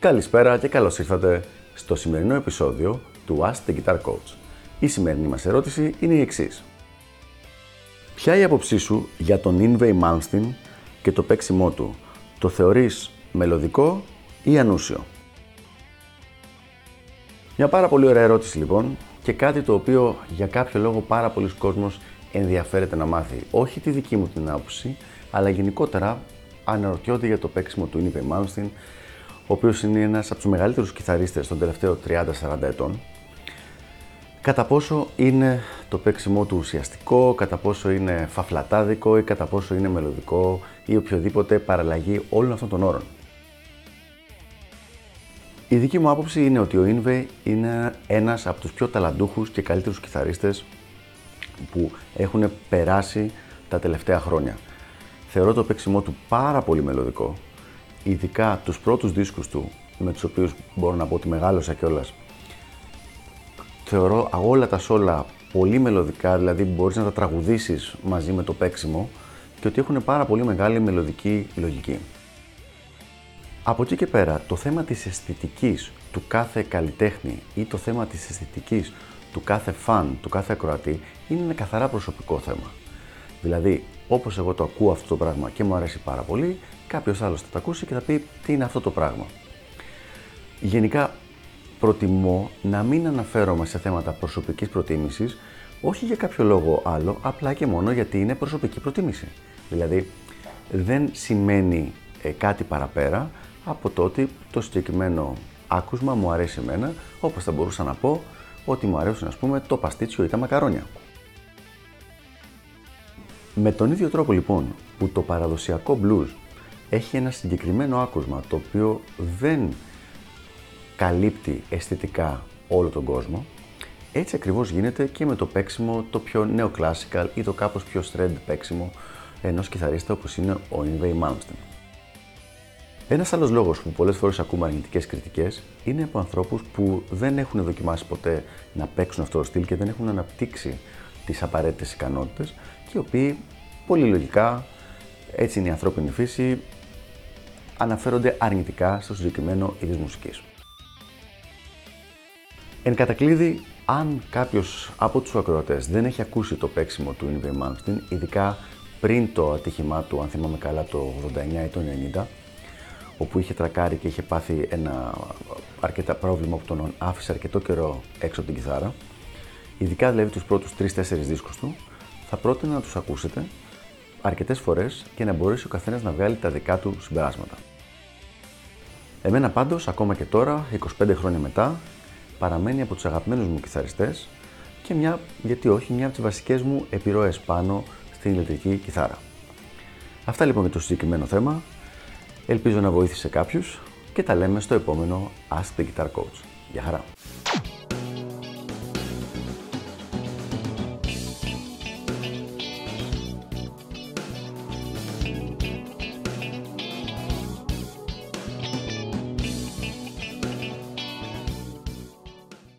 Καλησπέρα και καλώς ήρθατε στο σημερινό επεισόδιο του Ask the Guitar Coach. Η σημερινή μας ερώτηση είναι η εξής. Ποια η άποψή σου για τον Inve Malmsteen και το παίξιμό του. Το θεωρείς μελωδικό ή ανούσιο; Μια πάρα πολύ ωραία ερώτηση λοιπόν και κάτι το οποίο για κάποιο λόγο πάρα πολλοί κόσμος ενδιαφέρεται να μάθει. Όχι τη δική μου την άποψη, αλλά γενικότερα αναρωτιόνται για το παίξιμο του Inve Malmsteen ο οποίος είναι ένας από τους μεγαλύτερους κιθαρίστες των τελευταίων 30-40 ετών. Κατά πόσο είναι το παίξιμό του ουσιαστικό, κατά πόσο είναι φαφλατάδικο ή κατά πόσο είναι μελωδικό ή οποιοδήποτε παραλλαγή όλων αυτών των όρων. Η δική μου άποψη είναι ότι ο Ίνβε είναι ένας από τους πιο ταλαντούχους και καλύτερους κιθαρίστες που έχουν περάσει τα τελευταία χρόνια. Θεωρώ το παίξιμό του πάρα πολύ μελωδικό, ειδικά τους πρώτους δίσκους του, με τους οποίους μπορώ να πω ότι μεγάλωσα κιόλας. Θεωρώ όλα τα σόλα πολύ μελωδικά, δηλαδή μπορείς να τα τραγουδήσεις μαζί με το παίξιμο και ότι έχουν πάρα πολύ μεγάλη μελωδική λογική. Από εκεί και πέρα, το θέμα της αισθητικής του κάθε καλλιτέχνη ή το θέμα της αισθητικής του κάθε φαν, του κάθε ακροατή, είναι ένα καθαρά προσωπικό θέμα. Δηλαδή, όπως εγώ το ακούω αυτό το πράγμα και μου αρέσει πάρα πολύ, κάποιος άλλος θα το ακούσει και θα πει τι είναι αυτό το πράγμα. Γενικά, προτιμώ να μην αναφέρομαι σε θέματα προσωπικής προτίμησης, όχι για κάποιο λόγο άλλο, απλά και μόνο γιατί είναι προσωπική προτίμηση. Δηλαδή, δεν σημαίνει ε, κάτι παραπέρα από το ότι το συγκεκριμένο άκουσμα μου αρέσει εμένα, όπως θα μπορούσα να πω ότι μου αρέσουν, ας πούμε, το παστίτσιο ή τα μακαρόνια. Με τον ίδιο τρόπο λοιπόν που το παραδοσιακό blues έχει ένα συγκεκριμένο άκουσμα το οποίο δεν καλύπτει αισθητικά όλο τον κόσμο, έτσι ακριβώς γίνεται και με το παίξιμο το πιο neoclassical ή το κάπως πιο shred παίξιμο ενός κιθαρίστα όπως είναι ο Ingve Malmsteen. Ένας άλλος λόγος που πολλές φορές ακούμε αρνητικές κριτικές είναι από ανθρώπους που δεν έχουν δοκιμάσει ποτέ να παίξουν αυτό το στυλ και δεν έχουν αναπτύξει τις απαραίτητες ικανότητες και οι οποίοι πολύ λογικά, έτσι είναι η ανθρώπινη φύση, αναφέρονται αρνητικά στο συγκεκριμένο είδη μουσικής. Εν κατακλείδη, αν κάποιος από τους ακροατές δεν έχει ακούσει το παίξιμο του Ingve Malmsteen, ειδικά πριν το ατύχημά του, αν θυμάμαι καλά, το 89 ή το 90, όπου είχε τρακάρει και είχε πάθει ένα αρκετά πρόβλημα που τον άφησε αρκετό καιρό έξω από την κιθάρα, ειδικά δηλαδή τους πρώτους 3-4 δίσκους του, θα πρότεινα να τους ακούσετε αρκετές φορές και να μπορέσει ο καθένας να βγάλει τα δικά του συμπεράσματα. Εμένα πάντως, ακόμα και τώρα, 25 χρόνια μετά, παραμένει από τους αγαπημένους μου κιθαριστές και μια, γιατί όχι, μια από τις βασικές μου επιρροές πάνω στην ηλεκτρική κιθάρα. Αυτά λοιπόν για το συγκεκριμένο θέμα. Ελπίζω να βοήθησε κάποιους και τα λέμε στο επόμενο Ask the Guitar Coach. Γεια χαρά!